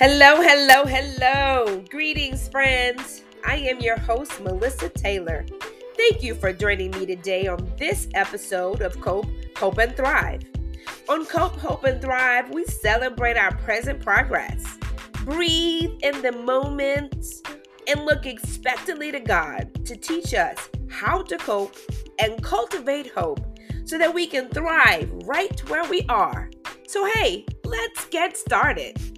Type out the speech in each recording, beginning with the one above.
Hello, hello, hello. Greetings, friends. I am your host, Melissa Taylor. Thank you for joining me today on this episode of Cope, Hope, and Thrive. On Cope, Hope, and Thrive, we celebrate our present progress, breathe in the moment, and look expectantly to God to teach us how to cope and cultivate hope so that we can thrive right where we are. So, hey, let's get started.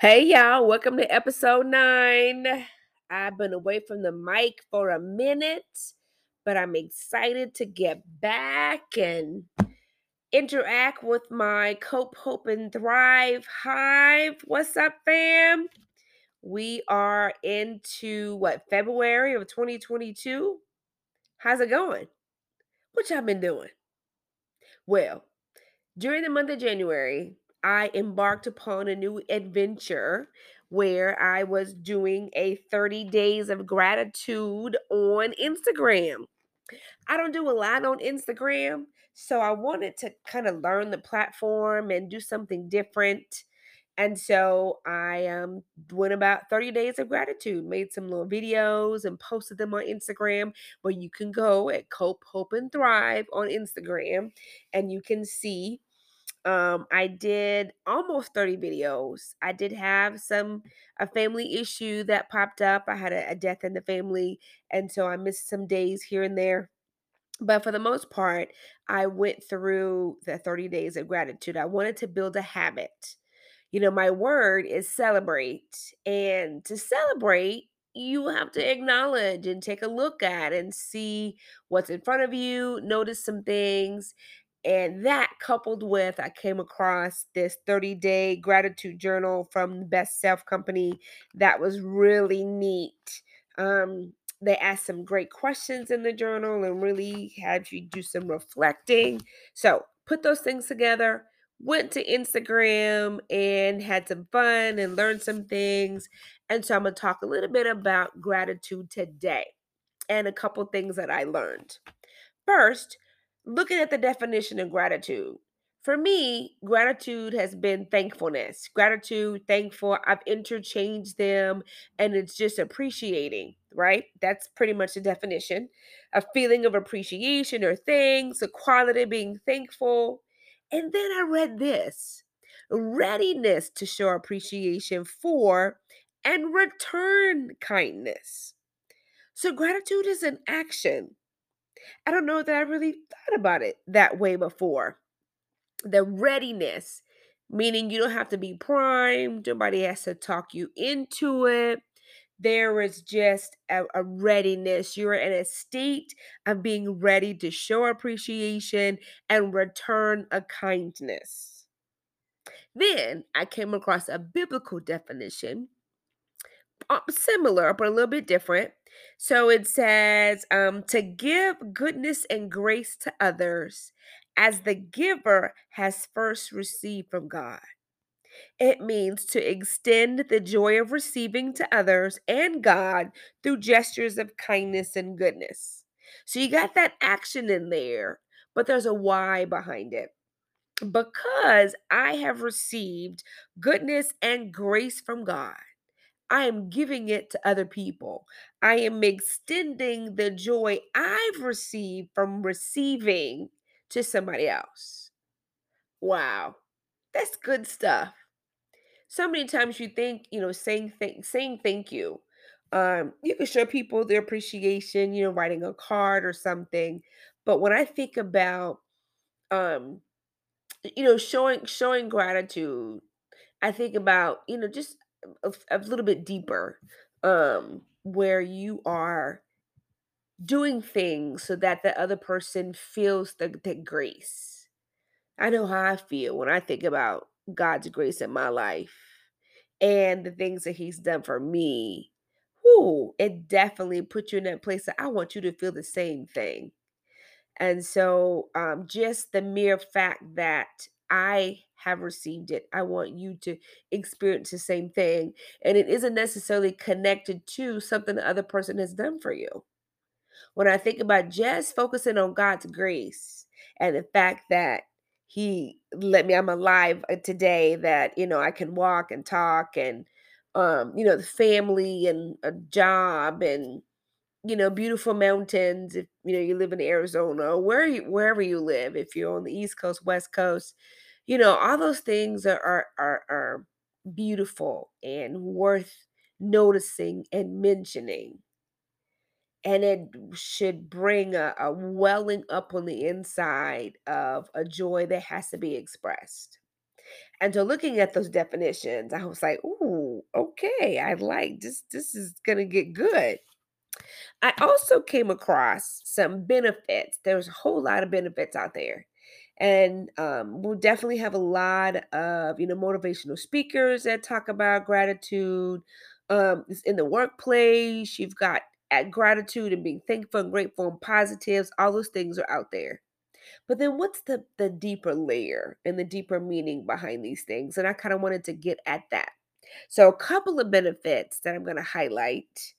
Hey, y'all, welcome to episode nine. I've been away from the mic for a minute, but I'm excited to get back and interact with my Cope, Hope, and Thrive Hive. What's up, fam? We are into what February of 2022. How's it going? What y'all been doing? Well, during the month of January, I embarked upon a new adventure where I was doing a 30 days of gratitude on Instagram. I don't do a lot on Instagram, so I wanted to kind of learn the platform and do something different. And so I um, went about 30 days of gratitude, made some little videos and posted them on Instagram where you can go at Cope, Hope, and Thrive on Instagram and you can see um, I did almost 30 videos. I did have some a family issue that popped up. I had a, a death in the family, and so I missed some days here and there. But for the most part, I went through the 30 days of gratitude. I wanted to build a habit. You know, my word is celebrate. And to celebrate, you have to acknowledge and take a look at and see what's in front of you, notice some things, and that coupled with, I came across this 30 day gratitude journal from the Best Self Company that was really neat. Um, they asked some great questions in the journal and really had you do some reflecting. So, put those things together, went to Instagram and had some fun and learned some things. And so, I'm going to talk a little bit about gratitude today and a couple things that I learned. First, looking at the definition of gratitude. For me, gratitude has been thankfulness. Gratitude, thankful, I've interchanged them and it's just appreciating, right? That's pretty much the definition. A feeling of appreciation or things, a quality of being thankful. And then I read this readiness to show appreciation for and return kindness. So, gratitude is an action I don't know that I really thought about it that way before. The readiness, meaning you don't have to be primed, nobody has to talk you into it. There is just a, a readiness. You're in a state of being ready to show appreciation and return a kindness. Then I came across a biblical definition uh, similar but a little bit different. So it says um, to give goodness and grace to others as the giver has first received from God. It means to extend the joy of receiving to others and God through gestures of kindness and goodness. So you got that action in there, but there's a why behind it. Because I have received goodness and grace from God I am giving it to other people. I am extending the joy I've received from receiving to somebody else. Wow. That's good stuff. So many times you think, you know, saying th- saying thank you. Um, you can show people their appreciation, you know, writing a card or something. But when I think about um, you know, showing showing gratitude, I think about, you know, just a, a little bit deeper um where you are doing things so that the other person feels the, the grace. I know how i feel when i think about god's grace in my life and the things that he's done for me. Whoo, it definitely puts you in that place that i want you to feel the same thing. And so um, just the mere fact that I have received it, I want you to experience the same thing. And it isn't necessarily connected to something the other person has done for you. When I think about just focusing on God's grace and the fact that he let me I'm alive uh, today that, you know, I can walk and talk and um, you know, the family and a job and you know, beautiful mountains if you know you live in Arizona or where you, wherever you live, if you're on the East Coast, West Coast, you know, all those things are are are, are beautiful and worth noticing and mentioning. And it should bring a, a welling up on the inside of a joy that has to be expressed. And so looking at those definitions, I was like, ooh, okay, I like this. This is gonna get good. I also came across some benefits. There's a whole lot of benefits out there. And um, we'll definitely have a lot of, you know, motivational speakers that talk about gratitude. Um, it's in the workplace, you've got at gratitude and being thankful and grateful and positives. All those things are out there. But then what's the the deeper layer and the deeper meaning behind these things? And I kind of wanted to get at that. So a couple of benefits that I'm going to highlight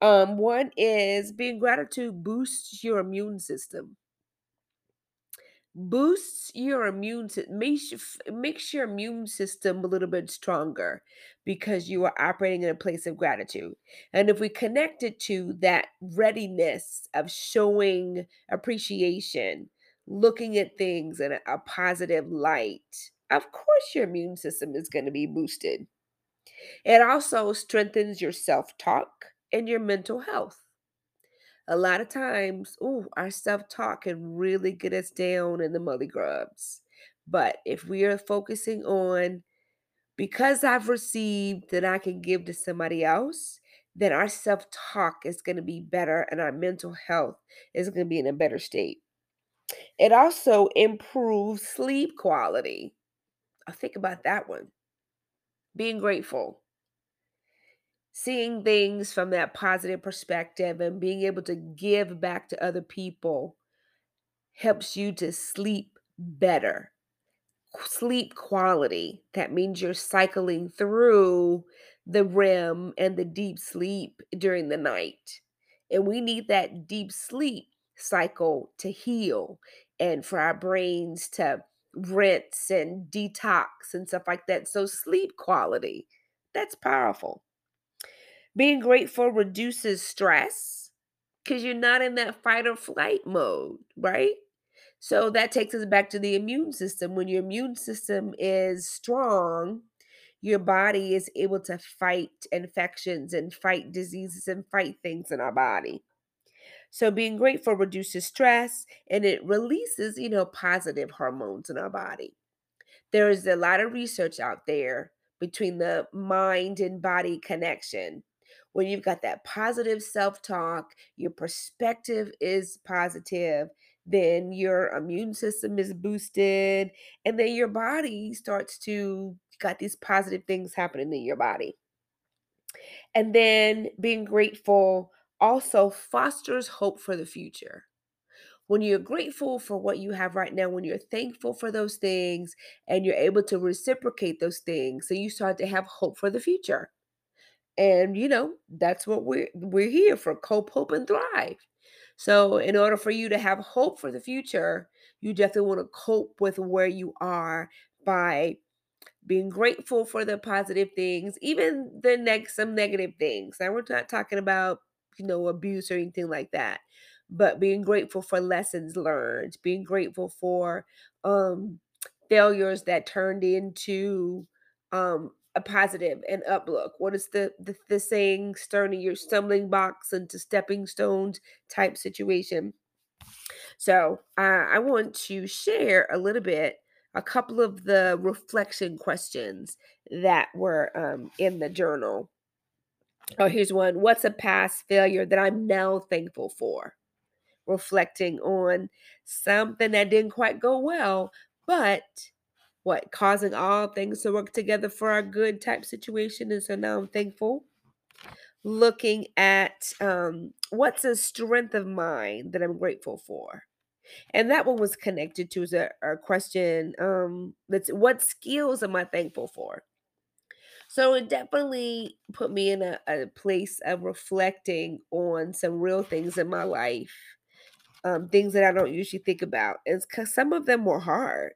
um, one is being gratitude boosts your immune system. Boosts your immune system, makes, makes your immune system a little bit stronger because you are operating in a place of gratitude. And if we connect it to that readiness of showing appreciation, looking at things in a, a positive light, of course your immune system is going to be boosted. It also strengthens your self talk and your mental health. A lot of times, ooh, our self talk can really get us down in the muddy grubs. But if we are focusing on, because I've received that I can give to somebody else, then our self talk is going to be better and our mental health is going to be in a better state. It also improves sleep quality. I think about that one. Being grateful seeing things from that positive perspective and being able to give back to other people helps you to sleep better. Sleep quality. That means you're cycling through the REM and the deep sleep during the night. And we need that deep sleep cycle to heal and for our brains to rinse and detox and stuff like that. So, sleep quality, that's powerful. Being grateful reduces stress because you're not in that fight or flight mode, right? So that takes us back to the immune system. When your immune system is strong, your body is able to fight infections and fight diseases and fight things in our body. So being grateful reduces stress and it releases, you know, positive hormones in our body. There is a lot of research out there between the mind and body connection. When you've got that positive self talk, your perspective is positive, then your immune system is boosted, and then your body starts to got these positive things happening in your body. And then being grateful also fosters hope for the future when you're grateful for what you have right now, when you're thankful for those things and you're able to reciprocate those things, so you start to have hope for the future. And you know, that's what we're we're here for cope, hope, and thrive. So in order for you to have hope for the future, you definitely want to cope with where you are by being grateful for the positive things, even the next some negative things. Now we're not talking about, you know, abuse or anything like that, but being grateful for lessons learned, being grateful for um failures that turned into um a positive and uplook. What is the the, the saying, turning your stumbling blocks into stepping stones type situation. So uh, I want to share a little bit, a couple of the reflection questions that were um, in the journal. Oh, here's one. What's a past failure that I'm now thankful for? Reflecting on something that didn't quite go well, but what causing all things to work together for our good type situation. And so now I'm thankful. Looking at um, what's a strength of mine that I'm grateful for and that one was connected to a, a question um let's what skills am i thankful for so it definitely put me in a, a place of reflecting on some real things in my life um things that i don't usually think about and because some of them were hard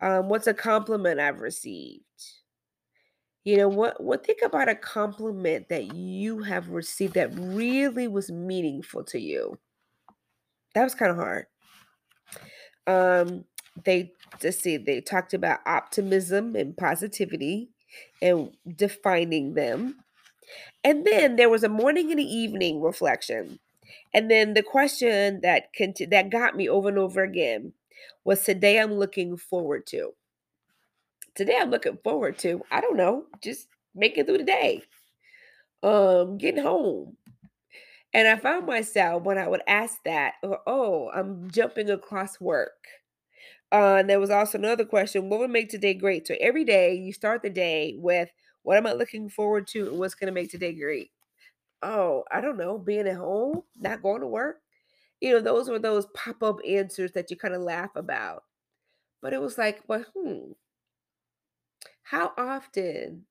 Um, what's a compliment I've received? You know, what what think about a compliment that you have received that really was meaningful to you? That was kind of hard. Um, they just see they talked about optimism and positivity and defining them. And then there was a morning and evening reflection. And then the question that conti- that got me over and over again was today I'm looking forward to. Today I'm looking forward to, I don't know, just making through the day. Um, getting home. And I found myself when I would ask that, oh, I'm jumping across work. Uh, and there was also another question what would make today great? So every day you start the day with what am I looking forward to and what's going to make today great? Oh, I don't know, being at home, not going to work. You know, those were those pop up answers that you kind of laugh about. But it was like, but hmm, how often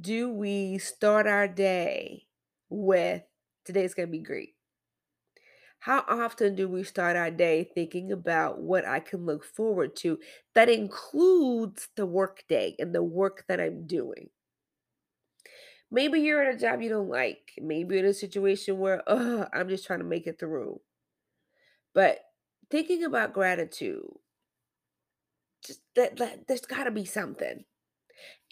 do we start our day with today's going to be great? How often do we start our day thinking about what I can look forward to that includes the work day and the work that I'm doing? Maybe you're in a job you don't like. Maybe in a situation where, oh, I'm just trying to make it through. But thinking about gratitude, just that, that there's got to be something.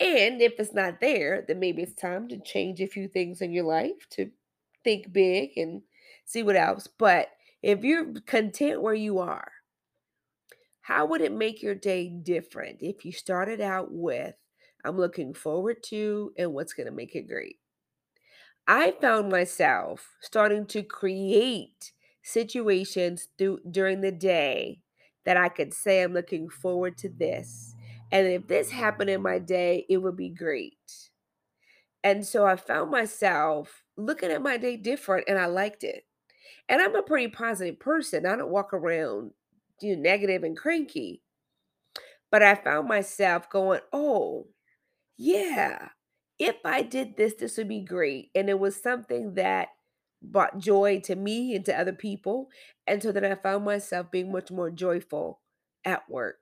And if it's not there, then maybe it's time to change a few things in your life to think big and see what else. But if you're content where you are, how would it make your day different if you started out with, I'm looking forward to, and what's going to make it great? I found myself starting to create situations through, during the day that I could say, I'm looking forward to this. And if this happened in my day, it would be great. And so I found myself looking at my day different and I liked it. And I'm a pretty positive person. I don't walk around you know, negative and cranky. But I found myself going, oh, yeah, if I did this, this would be great. And it was something that brought joy to me and to other people. And so then I found myself being much more joyful at work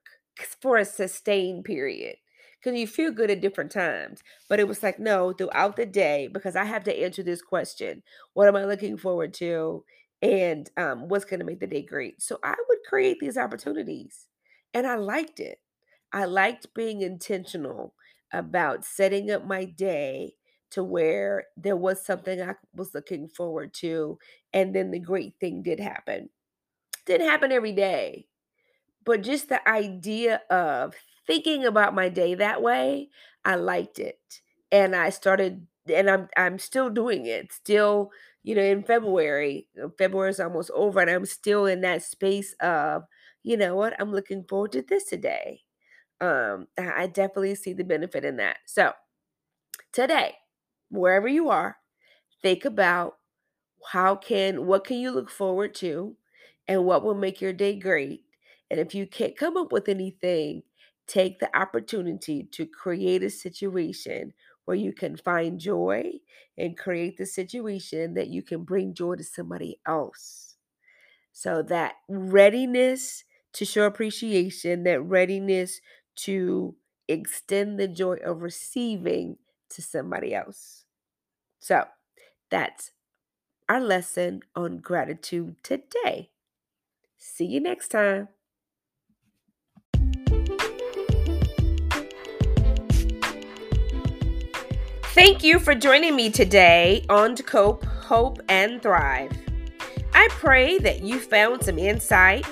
for a sustained period because you feel good at different times. But it was like, no, throughout the day, because I have to answer this question what am I looking forward to? And um, what's going to make the day great? So I would create these opportunities. And I liked it. I liked being intentional about setting up my day to where there was something I was looking forward to. And then the great thing did happen. Didn't happen every day, but just the idea of thinking about my day that way, I liked it. And I started and I'm I'm still doing it. Still, you know, in February, February is almost over and I'm still in that space of, you know what, I'm looking forward to this today. Um I definitely see the benefit in that. So, today, wherever you are, think about how can what can you look forward to and what will make your day great and if you can't come up with anything, take the opportunity to create a situation where you can find joy and create the situation that you can bring joy to somebody else. So that readiness to show appreciation, that readiness to extend the joy of receiving to somebody else. So that's our lesson on gratitude today. See you next time. Thank you for joining me today on To Cope, Hope, and Thrive. I pray that you found some insight,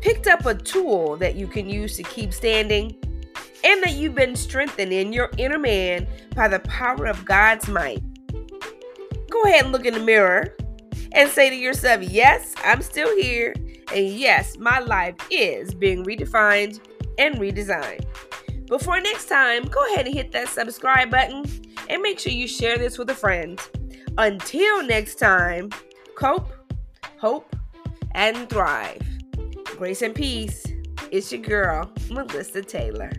picked up a tool that you can use to keep standing, and that you've been strengthened in your inner man by the power of God's might. Go ahead and look in the mirror and say to yourself, Yes, I'm still here, and yes, my life is being redefined and redesigned. Before next time, go ahead and hit that subscribe button and make sure you share this with a friend. Until next time, cope, hope, and thrive. Grace and peace. It's your girl, Melissa Taylor.